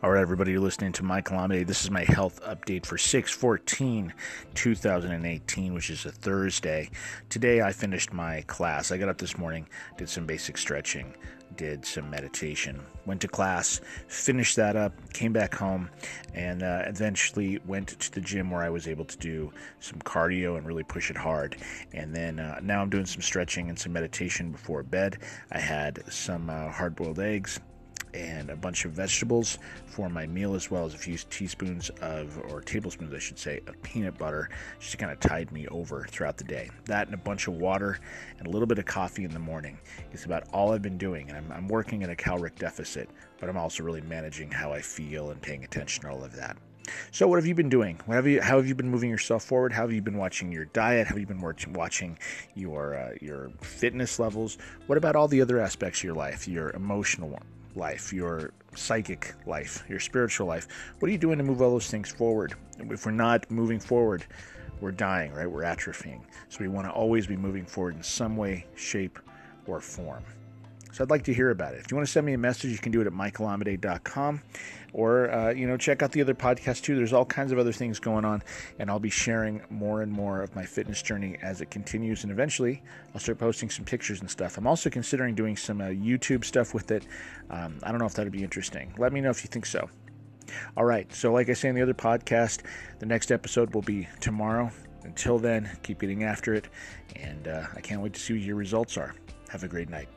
All right, everybody, you're listening to Michael Amidei. This is my health update for 6 14 2018, which is a Thursday. Today, I finished my class. I got up this morning, did some basic stretching, did some meditation, went to class, finished that up, came back home, and uh, eventually went to the gym where I was able to do some cardio and really push it hard. And then uh, now I'm doing some stretching and some meditation before bed. I had some uh, hard boiled eggs and a bunch of vegetables for my meal, as well as a few teaspoons of, or tablespoons, I should say, of peanut butter, just to kind of tide me over throughout the day. That and a bunch of water and a little bit of coffee in the morning is about all I've been doing. And I'm, I'm working at a caloric deficit, but I'm also really managing how I feel and paying attention to all of that. So, what have you been doing? What Have you, how have you been moving yourself forward? How have you been watching your diet? Have you been watching your uh, your fitness levels? What about all the other aspects of your life? Your emotional life, your psychic life, your spiritual life. What are you doing to move all those things forward? If we're not moving forward, we're dying, right? We're atrophying. So we want to always be moving forward in some way, shape, or form. So I'd like to hear about it. If you want to send me a message, you can do it at michaelamide.com or, uh, you know, check out the other podcast too. There's all kinds of other things going on, and I'll be sharing more and more of my fitness journey as it continues. And eventually, I'll start posting some pictures and stuff. I'm also considering doing some uh, YouTube stuff with it. Um, I don't know if that'd be interesting. Let me know if you think so. All right. So, like I say in the other podcast, the next episode will be tomorrow. Until then, keep getting after it, and uh, I can't wait to see what your results are. Have a great night.